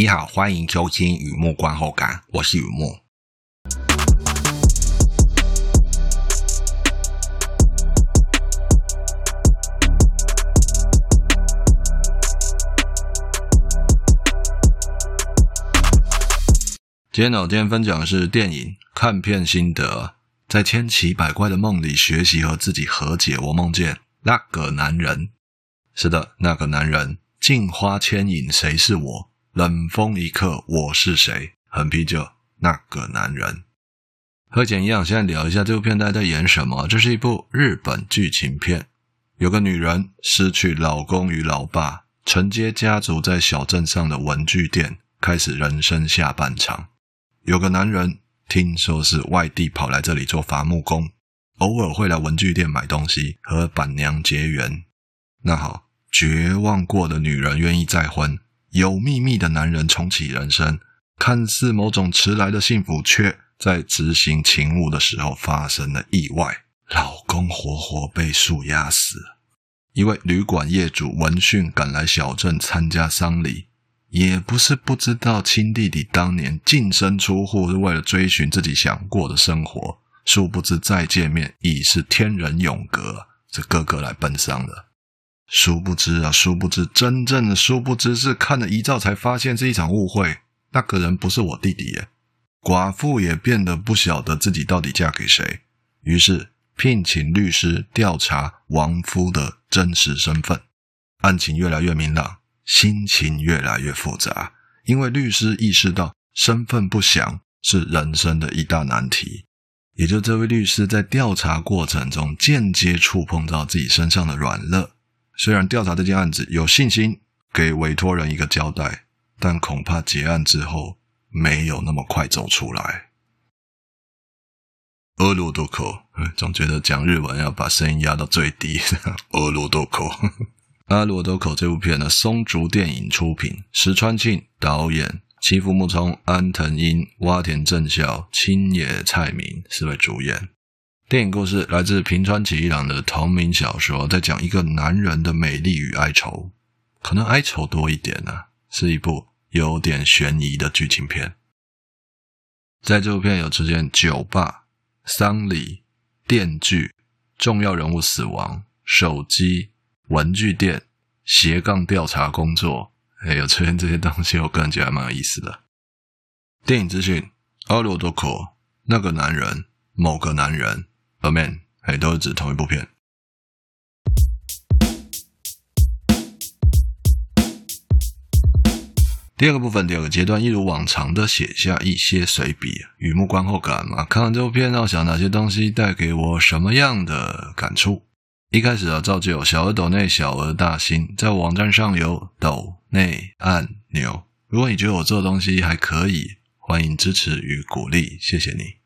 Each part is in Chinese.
你好，欢迎收听雨幕观后感，我是雨幕。今天呢，我今天分享的是电影看片心得，在千奇百怪的梦里学习和自己和解。我梦见那个男人，是的，那个男人。镜花牵影，谁是我？冷风一刻，我是谁？横啤酒，那个男人。和简一样，现在聊一下这部片大家在演什么。这是一部日本剧情片，有个女人失去老公与老爸，承接家族在小镇上的文具店，开始人生下半场。有个男人听说是外地跑来这里做伐木工，偶尔会来文具店买东西，和板娘结缘。那好。绝望过的女人愿意再婚，有秘密的男人重启人生，看似某种迟来的幸福，却在执行勤务的时候发生了意外，老公活活被树压死。一位旅馆业主闻讯赶来小镇参加丧礼，也不是不知道亲弟弟当年净身出户是为了追寻自己想过的生活，殊不知再见面已是天人永隔，这哥哥来奔丧了。殊不知啊，殊不知，真正的殊不知是看了遗照才发现是一场误会。那个人不是我弟弟耶。寡妇也变得不晓得自己到底嫁给谁，于是聘请律师调查亡夫的真实身份。案情越来越明朗，心情越来越复杂，因为律师意识到身份不详是人生的一大难题。也就这位律师在调查过程中间接触碰到自己身上的软肋。虽然调查这件案子有信心给委托人一个交代，但恐怕结案之后没有那么快走出来。俄罗多口，总觉得讲日文要把声音压到最低。俄罗多口，阿罗多口这部片呢，松竹电影出品，石川庆导演，妻夫木聪、安藤樱、洼田正孝、青野菜明四位主演。电影故事来自平川启一郎的同名小说，在讲一个男人的美丽与哀愁，可能哀愁多一点呢、是一部有点悬疑的剧情片。在这部片有出现酒吧、丧礼、电锯、重要人物死亡、手机、文具店、斜杠调查工作，还有出现这些东西，我个人觉得还蛮有意思的。电影资讯：奥罗多口，那个男人，某个男人。A man，哎，都是指同一部片。第二个部分，第二个阶段，一如往常的写下一些随笔，雨幕观后感嘛。看完这部片，让我想哪些东西带给我什么样的感触？一开始啊，照旧，小额抖内，小额大新，在网站上有抖内按钮。如果你觉得我做的东西还可以，欢迎支持与鼓励，谢谢你。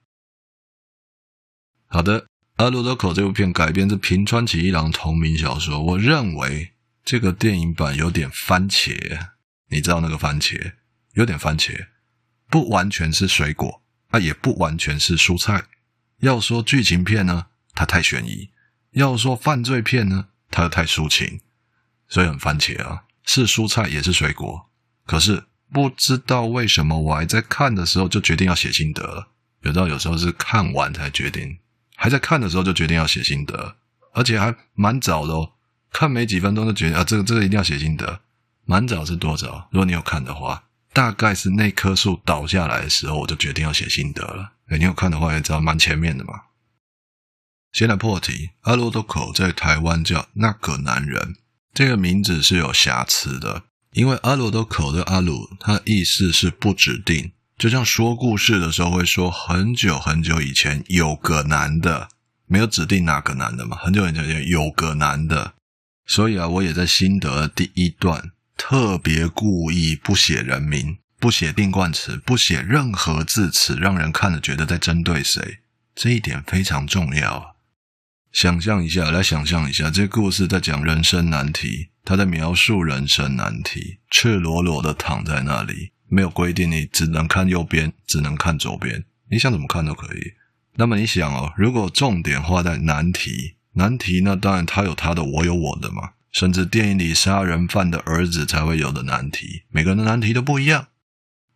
好的，阿罗多口这部片改编自平川启一郎同名小说。我认为这个电影版有点番茄，你知道那个番茄有点番茄，不完全是水果，啊，也不完全是蔬菜。要说剧情片呢，它太悬疑；要说犯罪片呢，它又太抒情，所以很番茄啊，是蔬菜也是水果。可是不知道为什么，我还在看的时候就决定要写心得了。有时候有时候是看完才决定。还在看的时候就决定要写心得，而且还蛮早的哦。看没几分钟就决定啊，这个这个一定要写心得。蛮早是多早？如果你有看的话，大概是那棵树倒下来的时候，我就决定要写心得了。诶，你有看的话也知道蛮前面的嘛。先来破题，阿罗多口在台湾叫那个男人，这个名字是有瑕疵的，因为阿罗多口的阿鲁，它意思是不指定。就像说故事的时候会说，很久很久以前有个男的，没有指定哪个男的嘛，很久很久以前有个男的，所以啊，我也在心得第一段特别故意不写人名，不写定冠词，不写任何字词，让人看了觉得在针对谁，这一点非常重要啊。想象一下，来想象一下，这个故事在讲人生难题，他在描述人生难题，赤裸裸的躺在那里。没有规定你只能看右边，只能看左边，你想怎么看都可以。那么你想哦，如果重点画在难题，难题那当然他有他的，我有我的嘛。甚至电影里杀人犯的儿子才会有的难题，每个人的难题都不一样。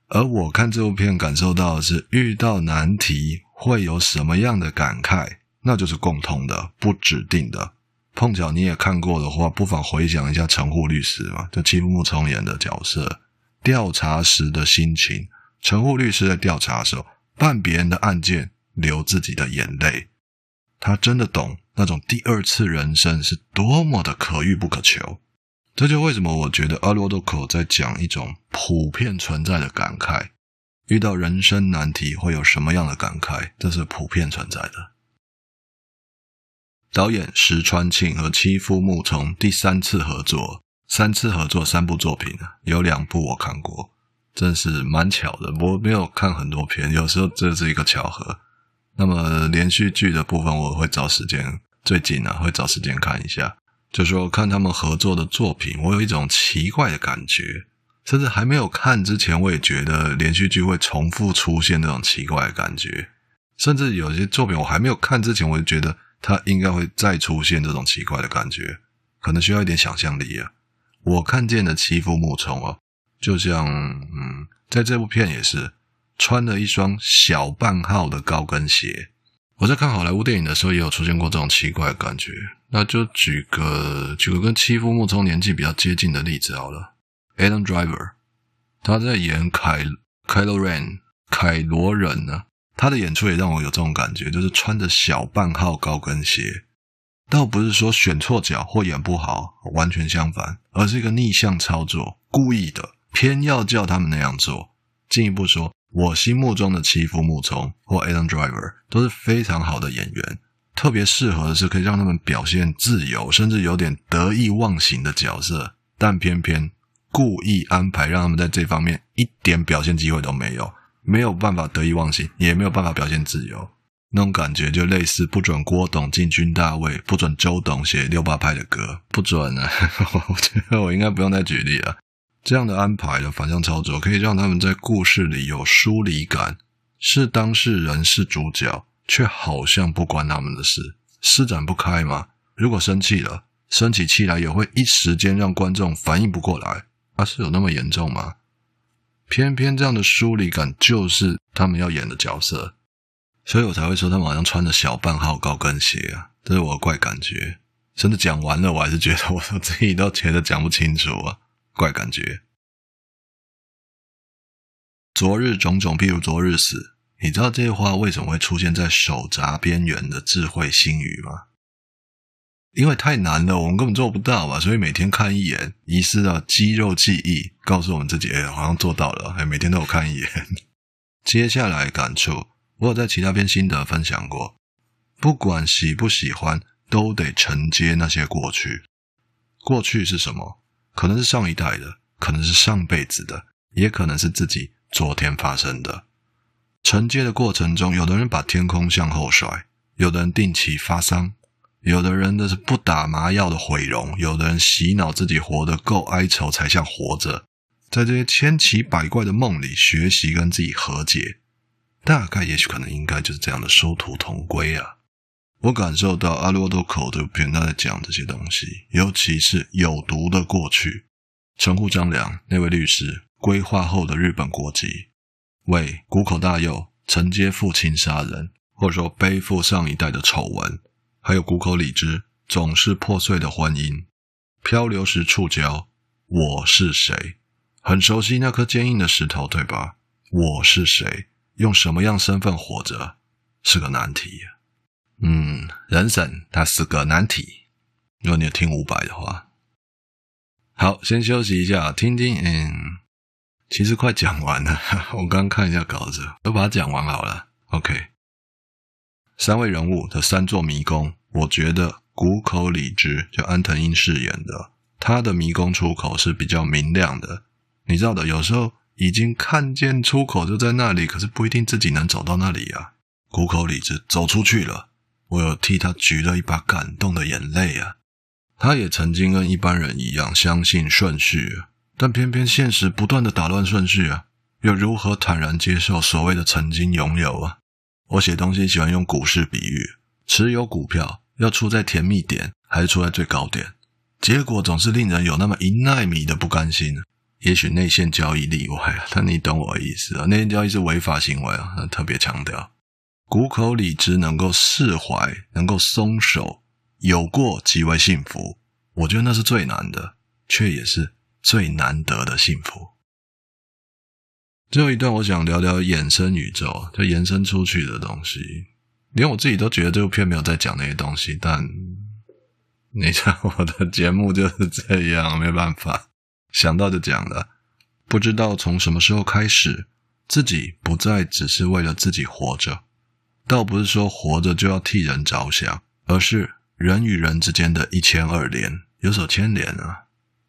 而我看这部片感受到的是，遇到难题会有什么样的感慨，那就是共通的，不指定的。碰巧你也看过的话，不妨回想一下陈户律师嘛，就妻夫木聪演的角色，调查时的心情。陈护律师在调查的时候，办别人的案件，流自己的眼泪。他真的懂那种第二次人生是多么的可遇不可求。这就为什么我觉得阿罗多口在讲一种普遍存在的感慨，遇到人生难题会有什么样的感慨？这是普遍存在的。导演石川庆和妻夫木聪第三次合作，三次合作三部作品啊，有两部我看过，真是蛮巧的。我没有看很多片，有时候这是一个巧合。那么连续剧的部分，我会找时间，最近啊会找时间看一下。就说看他们合作的作品，我有一种奇怪的感觉，甚至还没有看之前，我也觉得连续剧会重复出现这种奇怪的感觉。甚至有些作品我还没有看之前，我就觉得它应该会再出现这种奇怪的感觉，可能需要一点想象力啊。我看见的欺负木聪哦，就像嗯，在这部片也是穿了一双小半号的高跟鞋。我在看好莱坞电影的时候，也有出现过这种奇怪的感觉。那就举个举个跟欺负木聪年纪比较接近的例子好了，Adam Driver，他在演凯凯罗人凯罗人呢，他的演出也让我有这种感觉，就是穿着小半号高跟鞋，倒不是说选错角或演不好，完全相反，而是一个逆向操作，故意的，偏要叫他们那样做。进一步说。我心目中的妻夫木聪或 Adam Driver 都是非常好的演员，特别适合的是可以让他们表现自由，甚至有点得意忘形的角色，但偏偏故意安排让他们在这方面一点表现机会都没有，没有办法得意忘形，也没有办法表现自由，那种感觉就类似不准郭董进军大卫，不准周董写六八拍的歌，不准啊！我觉得我应该不用再举例了。这样的安排的反向操作，可以让他们在故事里有疏离感，是当事人是主角，却好像不关他们的事，施展不开吗？如果生气了，生起气来也会一时间让观众反应不过来，啊，是有那么严重吗？偏偏这样的疏离感就是他们要演的角色，所以我才会说他们好像穿着小半号高跟鞋啊，这是我的怪感觉。甚至讲完了，我还是觉得我自己都觉得讲不清楚啊。怪感觉。昨日种种，譬如昨日死。你知道这些话为什么会出现在手札边缘的智慧星语吗？因为太难了，我们根本做不到嘛。所以每天看一眼，遗失的肌肉记忆告诉我们自己，哎，好像做到了。哎，每天都有看一眼。接下来感触，我有在其他篇心得分享过。不管喜不喜欢，都得承接那些过去。过去是什么？可能是上一代的，可能是上辈子的，也可能是自己昨天发生的。承接的过程中，有的人把天空向后甩，有的人定期发丧，有的人那是不打麻药的毁容，有的人洗脑自己活得够哀愁才像活着。在这些千奇百怪的梦里学习跟自己和解，大概也许可能应该就是这样的殊途同归啊。我感受到阿罗多口的片段在讲这些东西，尤其是有毒的过去。陈户张良那位律师规划后的日本国籍，为谷口大佑承接父亲杀人，或者说背负上一代的丑闻，还有谷口李枝总是破碎的婚姻，漂流时触礁，我是谁？很熟悉那颗坚硬的石头，对吧？我是谁？用什么样身份活着？是个难题。嗯，人生它是个难题。如果你有听五百的话，好，先休息一下，听听。嗯，其实快讲完了，我刚看一下稿子，都把它讲完好了。OK，三位人物的三座迷宫，我觉得谷口李枝就安藤樱饰演的，他的迷宫出口是比较明亮的。你知道的，有时候已经看见出口就在那里，可是不一定自己能走到那里啊。谷口李子走出去了。我有替他举了一把感动的眼泪啊！他也曾经跟一般人一样相信顺序，但偏偏现实不断的打乱顺序啊！又如何坦然接受所谓的曾经拥有啊？我写东西喜欢用股市比喻，持有股票要出在甜蜜点还是出在最高点？结果总是令人有那么一奈米的不甘心。也许内线交易例外，但你懂我的意思啊。内线交易是违法行为啊，特别强调。谷口理直能够释怀，能够松手，有过即为幸福。我觉得那是最难的，却也是最难得的幸福。最后一段，我想聊聊衍生宇宙，就延伸出去的东西。连我自己都觉得这部片没有在讲那些东西，但你知道我的节目就是这样，没办法，想到就讲了。不知道从什么时候开始，自己不再只是为了自己活着，倒不是说活着就要替人着想，而是人与人之间的一牵二连。有所牵连啊，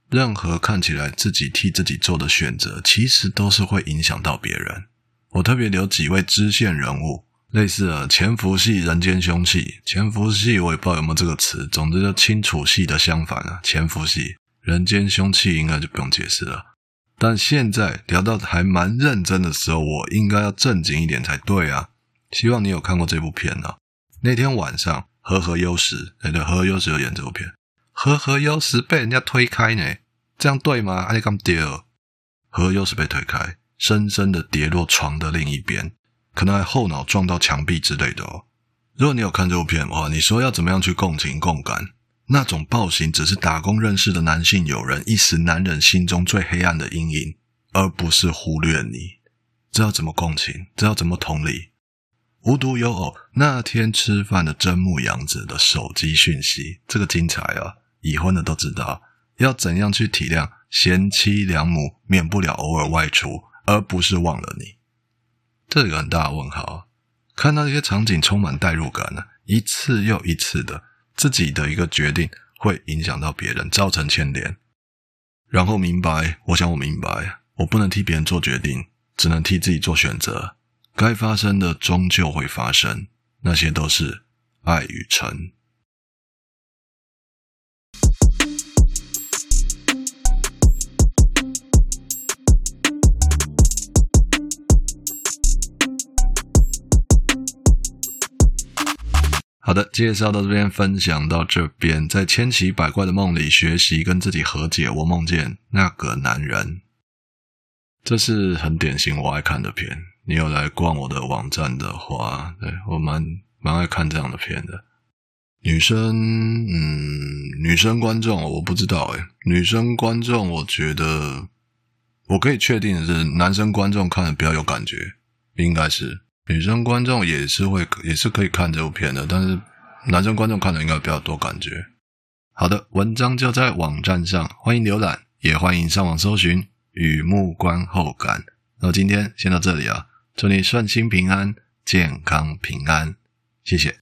任何看起来自己替自己做的选择，其实都是会影响到别人。我特别留几位支线人物，类似啊，潜伏系人间凶器，潜伏系我也不知道有没有这个词，总之就清楚系的相反啊，潜伏系人间凶器应该就不用解释了。但现在聊到还蛮认真的时候，我应该要正经一点才对啊。希望你有看过这部片啊。那天晚上，和和优实，对对，和和优实有演这部片。和和优实被人家推开呢，这样对吗？阿里刚丢，和和优实被推开，深深的跌落床的另一边，可能还后脑撞到墙壁之类的哦。如果你有看这部片的话，你说要怎么样去共情共感？那种暴行只是打工认识的男性友人一时男人心中最黑暗的阴影，而不是忽略你。这要怎么共情？这要怎么同理？无独有偶，那天吃饭的真木阳子的手机讯息，这个精彩啊！已婚的都知道要怎样去体谅贤妻良母，免不了偶尔外出，而不是忘了你。这个很大的问号。看到这些场景充满代入感呢，一次又一次的自己的一个决定会影响到别人，造成牵连。然后明白，我想我明白，我不能替别人做决定，只能替自己做选择。该发生的终究会发生，那些都是爱与诚。好的，介绍到这边，分享到这边，在千奇百怪的梦里学习跟自己和解。我梦见那个男人，这是很典型我爱看的片。你有来逛我的网站的话，对，我蛮蛮爱看这样的片的。女生，嗯，女生观众我不知道诶，女生观众我觉得我可以确定的是，男生观众看的比较有感觉，应该是。女生观众也是会，也是可以看这部片的，但是男生观众看的应该比较多感觉。好的，文章就在网站上，欢迎浏览，也欢迎上网搜寻雨幕观后感。那今天先到这里啊，祝你顺心平安，健康平安，谢谢。